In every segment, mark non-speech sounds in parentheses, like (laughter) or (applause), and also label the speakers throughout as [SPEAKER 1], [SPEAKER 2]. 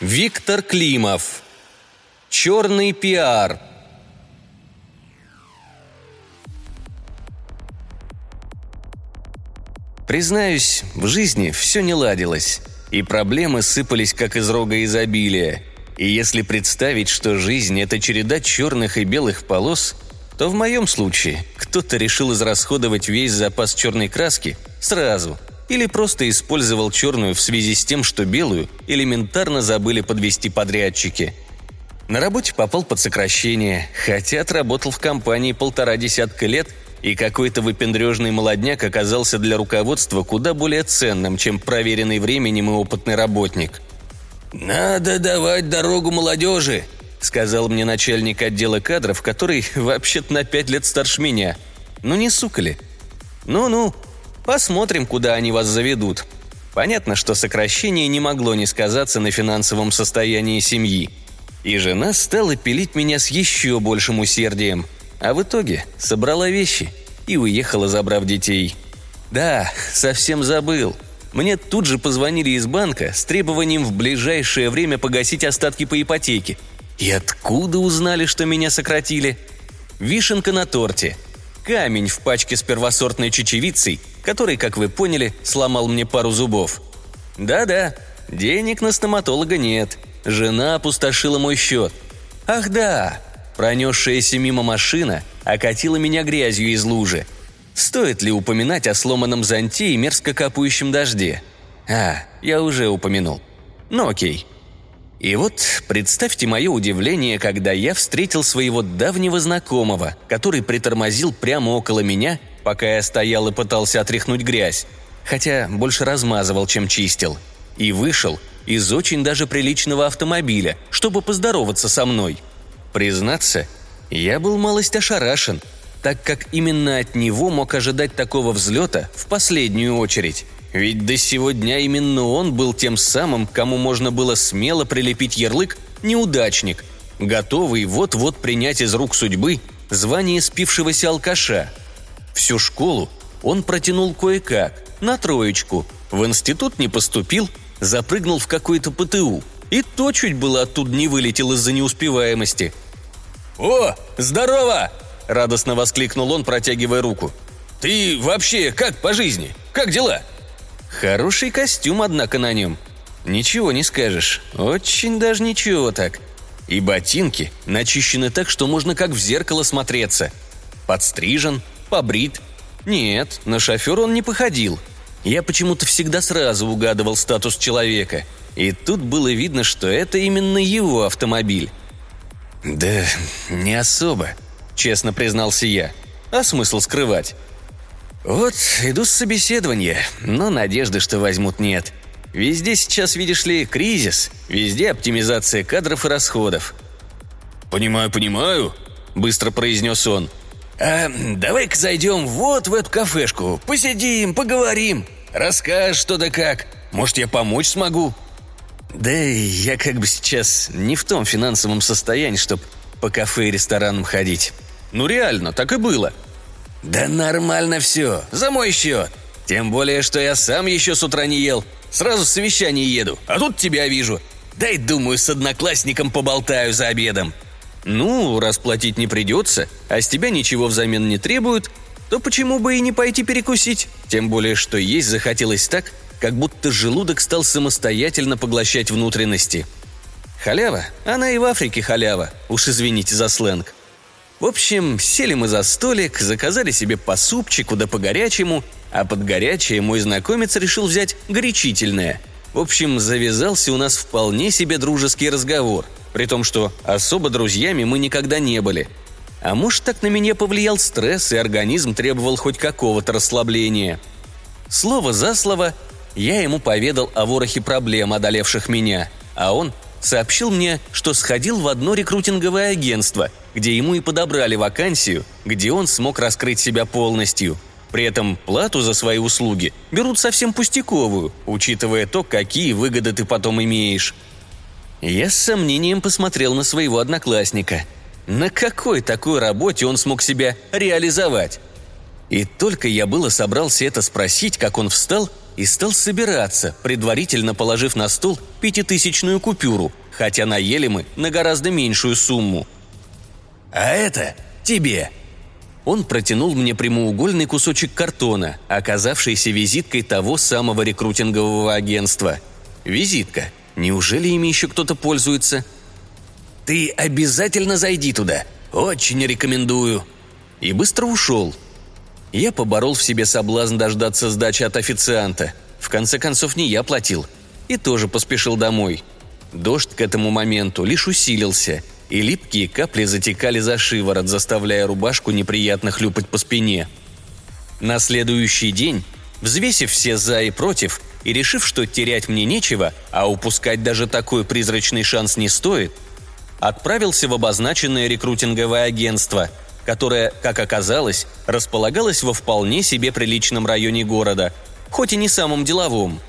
[SPEAKER 1] Виктор Климов. Черный пиар. Признаюсь, в жизни все не ладилось, и проблемы сыпались как из рога изобилия. И если представить, что жизнь – это череда черных и белых полос, то в моем случае кто-то решил израсходовать весь запас черной краски сразу или просто использовал черную в связи с тем, что белую элементарно забыли подвести подрядчики. На работе попал под сокращение, хотя отработал в компании полтора десятка лет, и какой-то выпендрежный молодняк оказался для руководства куда более ценным, чем проверенный временем и опытный работник. «Надо давать дорогу молодежи», — сказал мне начальник отдела кадров, который (laughs) вообще-то на пять лет старше меня. «Ну не сука ли?» «Ну-ну, посмотрим, куда они вас заведут». Понятно, что сокращение не могло не сказаться на финансовом состоянии семьи. И жена стала пилить меня с еще большим усердием. А в итоге собрала вещи и уехала, забрав детей. Да, совсем забыл. Мне тут же позвонили из банка с требованием в ближайшее время погасить остатки по ипотеке. И откуда узнали, что меня сократили? Вишенка на торте. Камень в пачке с первосортной чечевицей, который, как вы поняли, сломал мне пару зубов. Да-да, денег на стоматолога нет. Жена опустошила мой счет. Ах да, пронесшаяся мимо машина окатила меня грязью из лужи. Стоит ли упоминать о сломанном зонте и мерзко капающем дожде? А, я уже упомянул. Ну окей. И вот представьте мое удивление, когда я встретил своего давнего знакомого, который притормозил прямо около меня, пока я стоял и пытался отряхнуть грязь, хотя больше размазывал, чем чистил. И вышел из очень даже приличного автомобиля, чтобы поздороваться со мной. Признаться, я был малость ошарашен, так как именно от него мог ожидать такого взлета в последнюю очередь. Ведь до сего дня именно он был тем самым, кому можно было смело прилепить ярлык «неудачник», готовый вот-вот принять из рук судьбы звание спившегося алкаша. Всю школу он протянул кое-как, на троечку, в институт не поступил, запрыгнул в какой-то ПТУ, и то чуть было оттуда не вылетел из-за неуспеваемости. «О, здорово!» – радостно воскликнул он, протягивая руку. «Ты вообще как по жизни? Как дела?» Хороший костюм, однако, на нем. Ничего не скажешь. Очень даже ничего так. И ботинки начищены так, что можно как в зеркало смотреться. Подстрижен, побрит. Нет, на шофера он не походил. Я почему-то всегда сразу угадывал статус человека. И тут было видно, что это именно его автомобиль. «Да не особо», — честно признался я. «А смысл скрывать?» «Вот, иду с собеседования, но надежды, что возьмут, нет. Везде сейчас, видишь ли, кризис, везде оптимизация кадров и расходов». «Понимаю, понимаю», — быстро произнес он. «А давай-ка зайдем вот в эту кафешку, посидим, поговорим, расскажешь что да как, может, я помочь смогу». «Да я как бы сейчас не в том финансовом состоянии, чтобы по кафе и ресторанам ходить». «Ну реально, так и было», «Да нормально все, за мой счет. Тем более, что я сам еще с утра не ел. Сразу с совещания еду, а тут тебя вижу. Дай, думаю, с одноклассником поболтаю за обедом». «Ну, раз платить не придется, а с тебя ничего взамен не требуют, то почему бы и не пойти перекусить? Тем более, что есть захотелось так, как будто желудок стал самостоятельно поглощать внутренности. Халява, она и в Африке халява, уж извините за сленг. В общем, сели мы за столик, заказали себе по супчику да по горячему, а под горячее мой знакомец решил взять горячительное. В общем, завязался у нас вполне себе дружеский разговор, при том, что особо друзьями мы никогда не были. А может, так на меня повлиял стресс, и организм требовал хоть какого-то расслабления. Слово за слово, я ему поведал о ворохе проблем, одолевших меня, а он сообщил мне, что сходил в одно рекрутинговое агентство, где ему и подобрали вакансию, где он смог раскрыть себя полностью. При этом плату за свои услуги берут совсем пустяковую, учитывая то, какие выгоды ты потом имеешь. Я с сомнением посмотрел на своего одноклассника. На какой такой работе он смог себя реализовать? И только я было собрался это спросить, как он встал и стал собираться, предварительно положив на стол пятитысячную купюру, хотя наели мы на гораздо меньшую сумму. «А это тебе!» Он протянул мне прямоугольный кусочек картона, оказавшийся визиткой того самого рекрутингового агентства. Визитка. Неужели ими еще кто-то пользуется? «Ты обязательно зайди туда. Очень рекомендую». И быстро ушел, я поборол в себе соблазн дождаться сдачи от официанта. В конце концов, не я платил. И тоже поспешил домой. Дождь к этому моменту лишь усилился, и липкие капли затекали за шиворот, заставляя рубашку неприятно хлюпать по спине. На следующий день, взвесив все «за» и «против», и решив, что терять мне нечего, а упускать даже такой призрачный шанс не стоит, отправился в обозначенное рекрутинговое агентство – которая, как оказалось, располагалась во вполне себе приличном районе города, хоть и не самом деловом.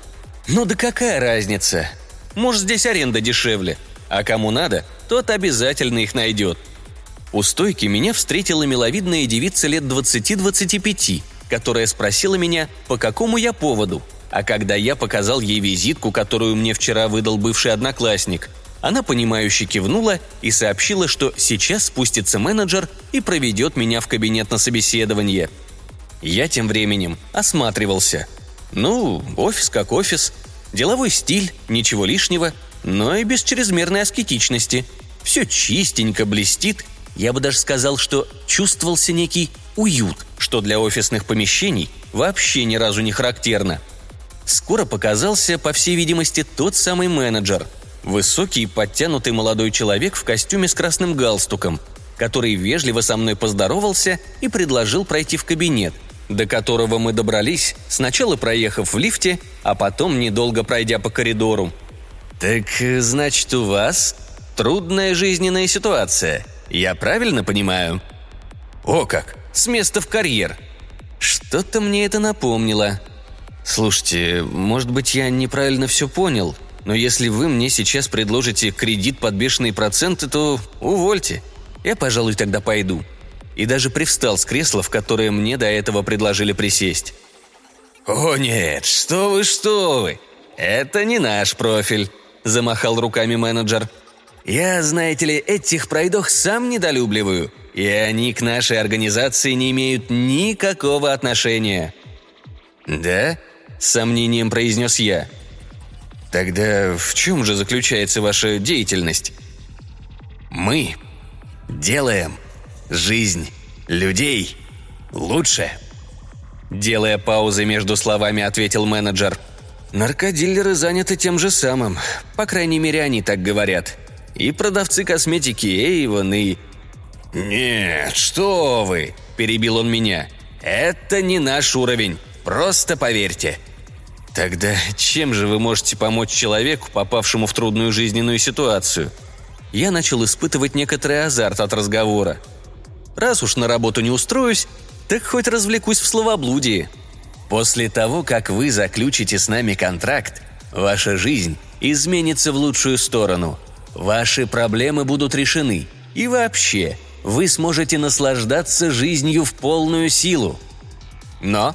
[SPEAKER 1] Но да какая разница? Может, здесь аренда дешевле, а кому надо, тот обязательно их найдет. У стойки меня встретила миловидная девица лет 20-25, которая спросила меня, по какому я поводу, а когда я показал ей визитку, которую мне вчера выдал бывший одноклассник – она понимающе кивнула и сообщила, что сейчас спустится менеджер и проведет меня в кабинет на собеседование. Я тем временем осматривался. Ну, офис как офис. Деловой стиль, ничего лишнего, но и без чрезмерной аскетичности. Все чистенько блестит. Я бы даже сказал, что чувствовался некий уют, что для офисных помещений вообще ни разу не характерно. Скоро показался, по всей видимости, тот самый менеджер – Высокий подтянутый молодой человек в костюме с красным галстуком, который вежливо со мной поздоровался и предложил пройти в кабинет, до которого мы добрались, сначала проехав в лифте, а потом недолго пройдя по коридору. «Так, значит, у вас трудная жизненная ситуация, я правильно понимаю?» «О как! С места в карьер!» Что-то мне это напомнило. «Слушайте, может быть, я неправильно все понял?» Но если вы мне сейчас предложите кредит под бешеные проценты, то увольте. Я, пожалуй, тогда пойду». И даже привстал с кресла, в которое мне до этого предложили присесть. «О нет, что вы, что вы! Это не наш профиль», – замахал руками менеджер. «Я, знаете ли, этих пройдох сам недолюбливаю, и они к нашей организации не имеют никакого отношения». «Да?» – с сомнением произнес я – Тогда в чем же заключается ваша деятельность? Мы делаем жизнь людей лучше. Делая паузы между словами, ответил менеджер. Наркодилеры заняты тем же самым. По крайней мере, они так говорят. И продавцы косметики Эйвон, и... «Нет, что вы!» – перебил он меня. «Это не наш уровень. Просто поверьте. Тогда чем же вы можете помочь человеку, попавшему в трудную жизненную ситуацию? Я начал испытывать некоторый азарт от разговора. Раз уж на работу не устроюсь, так хоть развлекусь в словоблудии. После того, как вы заключите с нами контракт, ваша жизнь изменится в лучшую сторону. Ваши проблемы будут решены. И вообще, вы сможете наслаждаться жизнью в полную силу. Но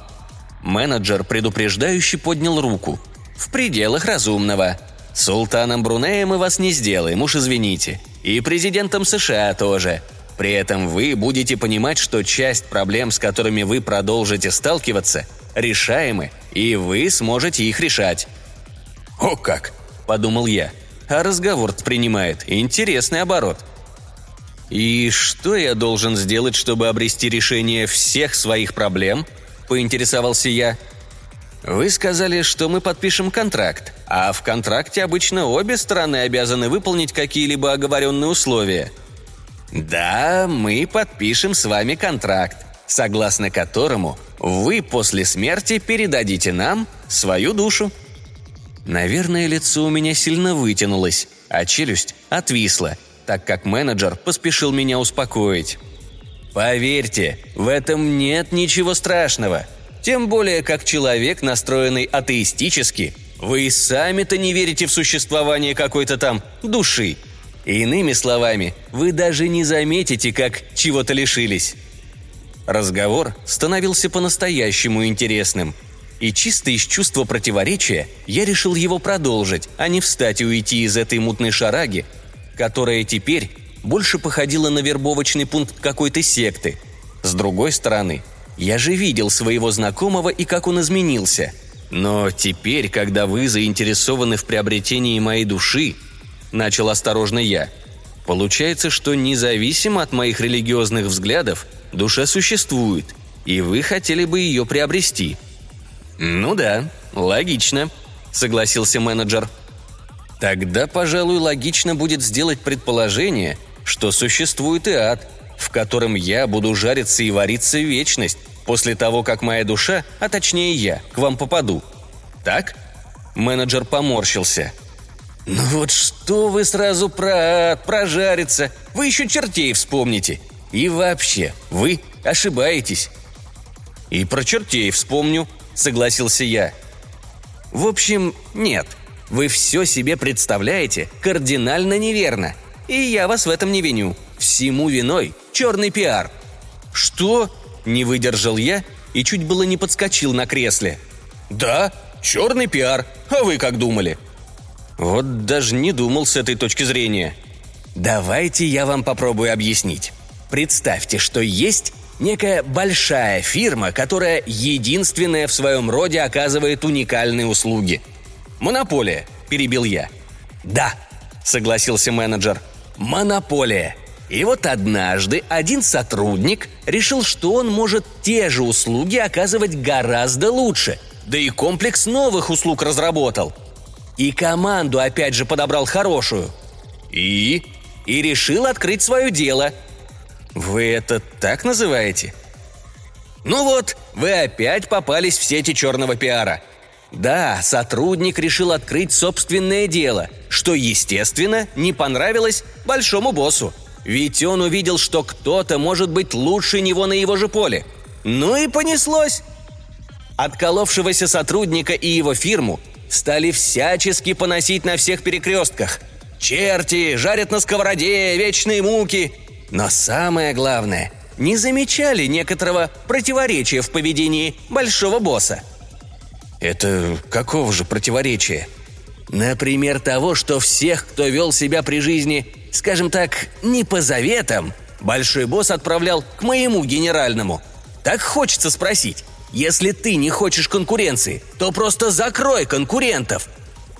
[SPEAKER 1] Менеджер предупреждающе поднял руку. «В пределах разумного. Султаном Брунея мы вас не сделаем, уж извините. И президентом США тоже. При этом вы будете понимать, что часть проблем, с которыми вы продолжите сталкиваться, решаемы, и вы сможете их решать». «О как!» – подумал я. А разговор принимает интересный оборот. «И что я должен сделать, чтобы обрести решение всех своих проблем?» – поинтересовался я. «Вы сказали, что мы подпишем контракт, а в контракте обычно обе стороны обязаны выполнить какие-либо оговоренные условия». «Да, мы подпишем с вами контракт, согласно которому вы после смерти передадите нам свою душу». Наверное, лицо у меня сильно вытянулось, а челюсть отвисла, так как менеджер поспешил меня успокоить. Поверьте, в этом нет ничего страшного. Тем более, как человек, настроенный атеистически, вы и сами-то не верите в существование какой-то там души. Иными словами, вы даже не заметите, как чего-то лишились. Разговор становился по-настоящему интересным. И чисто из чувства противоречия я решил его продолжить, а не встать и уйти из этой мутной шараги, которая теперь больше походила на вербовочный пункт какой-то секты. С другой стороны, я же видел своего знакомого и как он изменился. Но теперь, когда вы заинтересованы в приобретении моей души, начал осторожно я, получается, что независимо от моих религиозных взглядов – душа существует, и вы хотели бы ее приобрести». «Ну да, логично», — согласился менеджер. «Тогда, пожалуй, логично будет сделать предположение, что существует и ад, в котором я буду жариться и вариться вечность после того, как моя душа, а точнее я, к вам попаду. Так?» Менеджер поморщился. «Ну вот что вы сразу про ад, про жариться? Вы еще чертей вспомните. И вообще, вы ошибаетесь». «И про чертей вспомню», — согласился я. «В общем, нет. Вы все себе представляете кардинально неверно. И я вас в этом не виню. Всему виной черный пиар». «Что?» – не выдержал я и чуть было не подскочил на кресле. «Да, черный пиар. А вы как думали?» Вот даже не думал с этой точки зрения. «Давайте я вам попробую объяснить. Представьте, что есть некая большая фирма, которая единственная в своем роде оказывает уникальные услуги. «Монополия», – перебил я. «Да», – согласился менеджер. «Монополия». И вот однажды один сотрудник решил, что он может те же услуги оказывать гораздо лучше, да и комплекс новых услуг разработал. И команду опять же подобрал хорошую. И? И решил открыть свое дело – «Вы это так называете?» «Ну вот, вы опять попались в сети черного пиара», да, сотрудник решил открыть собственное дело, что, естественно, не понравилось большому боссу. Ведь он увидел, что кто-то может быть лучше него на его же поле. Ну и понеслось. Отколовшегося сотрудника и его фирму стали всячески поносить на всех перекрестках. Черти, жарят на сковороде, вечные муки. Но самое главное, не замечали некоторого противоречия в поведении большого босса. Это какого же противоречия? Например, того, что всех, кто вел себя при жизни, скажем так, не по заветам, большой босс отправлял к моему генеральному. Так хочется спросить, если ты не хочешь конкуренции, то просто закрой конкурентов.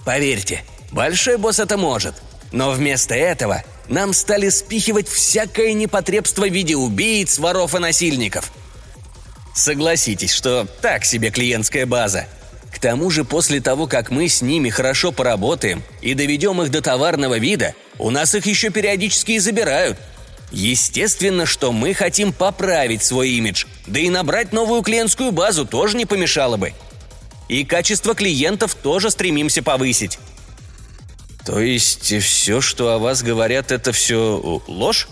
[SPEAKER 1] Поверьте, большой босс это может. Но вместо этого нам стали спихивать всякое непотребство в виде убийц, воров и насильников. Согласитесь, что так себе клиентская база. К тому же после того, как мы с ними хорошо поработаем и доведем их до товарного вида, у нас их еще периодически и забирают. Естественно, что мы хотим поправить свой имидж, да и набрать новую клиентскую базу тоже не помешало бы. И качество клиентов тоже стремимся повысить. То есть все, что о вас говорят, это все ложь?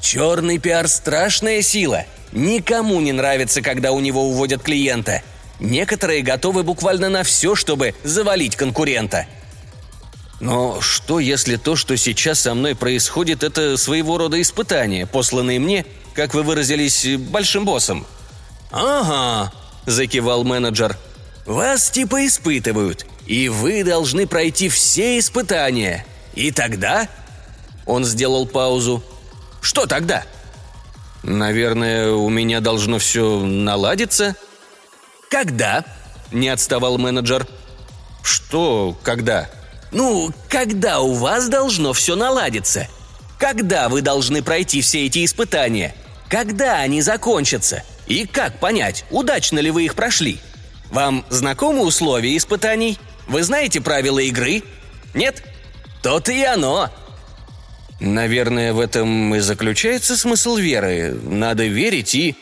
[SPEAKER 1] Черный пиар – страшная сила. Никому не нравится, когда у него уводят клиента. Некоторые готовы буквально на все, чтобы завалить конкурента. Но что, если то, что сейчас со мной происходит, это своего рода испытание, посланное мне, как вы выразились, большим боссом? «Ага», – закивал менеджер. «Вас типа испытывают. И вы должны пройти все испытания. И тогда...» Он сделал паузу. «Что тогда?» «Наверное, у меня должно все наладиться?» «Когда?» – не отставал менеджер. «Что когда?» «Ну, когда у вас должно все наладиться? Когда вы должны пройти все эти испытания? Когда они закончатся? И как понять, удачно ли вы их прошли? Вам знакомы условия испытаний?» Вы знаете правила игры? Нет? То-то и оно. Наверное, в этом и заключается смысл веры. Надо верить и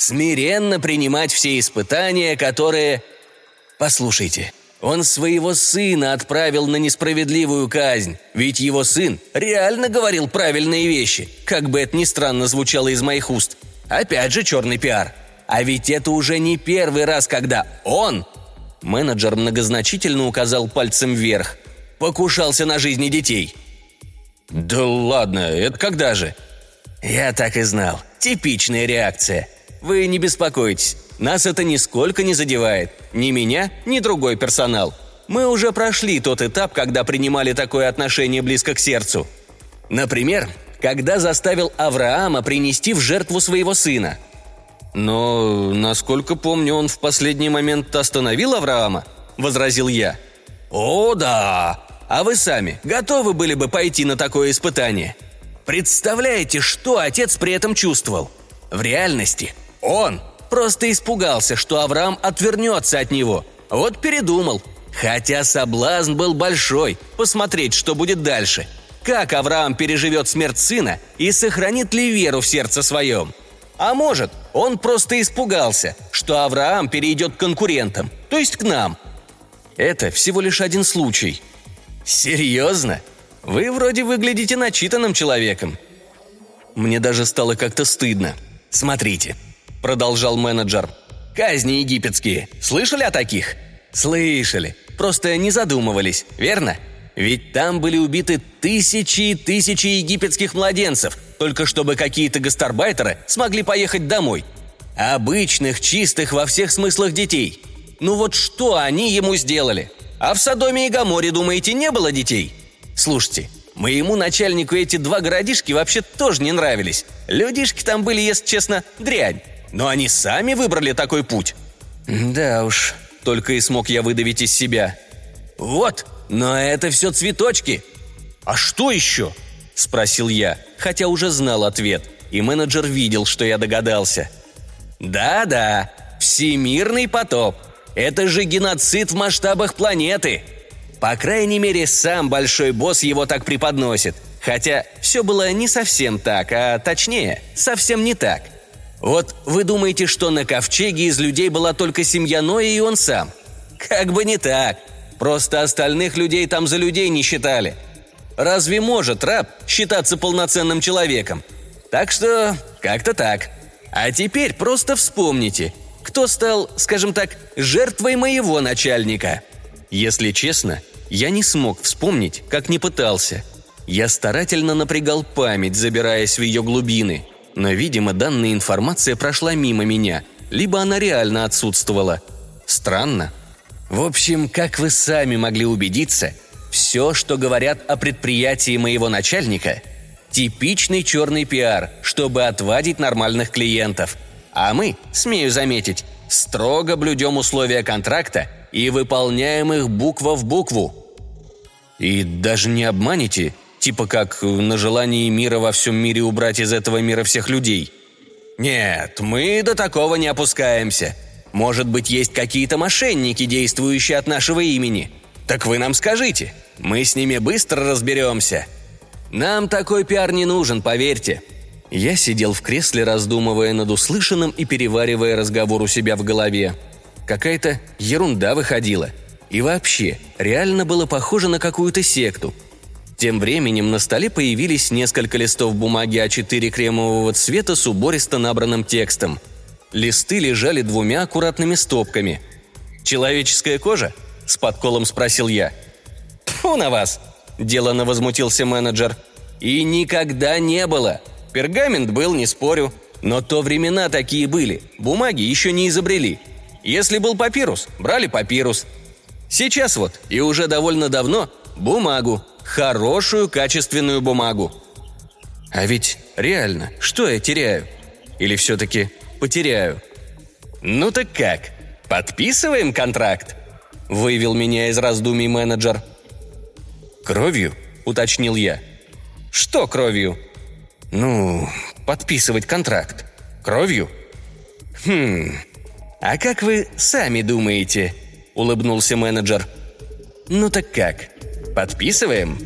[SPEAKER 1] смиренно принимать все испытания, которые... Послушайте, он своего сына отправил на несправедливую казнь, ведь его сын реально говорил правильные вещи, как бы это ни странно звучало из моих уст. Опять же черный пиар. А ведь это уже не первый раз, когда он...» Менеджер многозначительно указал пальцем вверх. «Покушался на жизни детей». «Да ладно, это когда же?» «Я так и знал. Типичная реакция. Вы не беспокойтесь. Нас это нисколько не задевает. Ни меня, ни другой персонал. Мы уже прошли тот этап, когда принимали такое отношение близко к сердцу. Например, когда заставил Авраама принести в жертву своего сына. Но, насколько помню, он в последний момент остановил Авраама, возразил я. О, да! А вы сами готовы были бы пойти на такое испытание? Представляете, что отец при этом чувствовал? В реальности он просто испугался, что Авраам отвернется от него. Вот передумал. Хотя соблазн был большой посмотреть, что будет дальше – как Авраам переживет смерть сына и сохранит ли веру в сердце своем? А может, он просто испугался, что Авраам перейдет к конкурентам, то есть к нам. Это всего лишь один случай. Серьезно? Вы вроде выглядите начитанным человеком. Мне даже стало как-то стыдно. Смотрите, продолжал менеджер. Казни египетские. Слышали о таких? Слышали. Просто не задумывались, верно? Ведь там были убиты тысячи и тысячи египетских младенцев, только чтобы какие-то гастарбайтеры смогли поехать домой. Обычных, чистых во всех смыслах детей. Ну вот что они ему сделали? А в Содоме и Гаморе, думаете, не было детей? Слушайте, моему начальнику эти два городишки вообще тоже не нравились. Людишки там были, если честно, дрянь. Но они сами выбрали такой путь. Да уж, только и смог я выдавить из себя. Вот, но это все цветочки. А что еще? Спросил я, хотя уже знал ответ, и менеджер видел, что я догадался. Да-да, всемирный потоп. Это же геноцид в масштабах планеты. По крайней мере, сам большой босс его так преподносит. Хотя все было не совсем так, а точнее, совсем не так. Вот вы думаете, что на ковчеге из людей была только семья Ноя и он сам? Как бы не так. Просто остальных людей там за людей не считали. Разве может раб считаться полноценным человеком? Так что как-то так. А теперь просто вспомните, кто стал, скажем так, жертвой моего начальника. Если честно, я не смог вспомнить, как не пытался. Я старательно напрягал память, забираясь в ее глубины. Но, видимо, данная информация прошла мимо меня, либо она реально отсутствовала. Странно, в общем, как вы сами могли убедиться, все, что говорят о предприятии моего начальника – типичный черный пиар, чтобы отвадить нормальных клиентов. А мы, смею заметить, строго блюдем условия контракта и выполняем их буква в букву. И даже не обманете, типа как на желании мира во всем мире убрать из этого мира всех людей. Нет, мы до такого не опускаемся – может быть, есть какие-то мошенники, действующие от нашего имени? Так вы нам скажите. Мы с ними быстро разберемся. Нам такой пиар не нужен, поверьте». Я сидел в кресле, раздумывая над услышанным и переваривая разговор у себя в голове. Какая-то ерунда выходила. И вообще, реально было похоже на какую-то секту. Тем временем на столе появились несколько листов бумаги А4 кремового цвета с убористо набранным текстом – Листы лежали двумя аккуратными стопками. «Человеческая кожа?» – с подколом спросил я. «Тьфу на вас!» – делано возмутился менеджер. «И никогда не было. Пергамент был, не спорю. Но то времена такие были. Бумаги еще не изобрели. Если был папирус, брали папирус. Сейчас вот, и уже довольно давно, бумагу. Хорошую, качественную бумагу. А ведь реально, что я теряю? Или все-таки потеряю. «Ну так как? Подписываем контракт?» – вывел меня из раздумий менеджер. «Кровью?» – уточнил я. «Что кровью?» «Ну, подписывать контракт. Кровью?» «Хм, а как вы сами думаете?» – улыбнулся менеджер. «Ну так как? Подписываем?»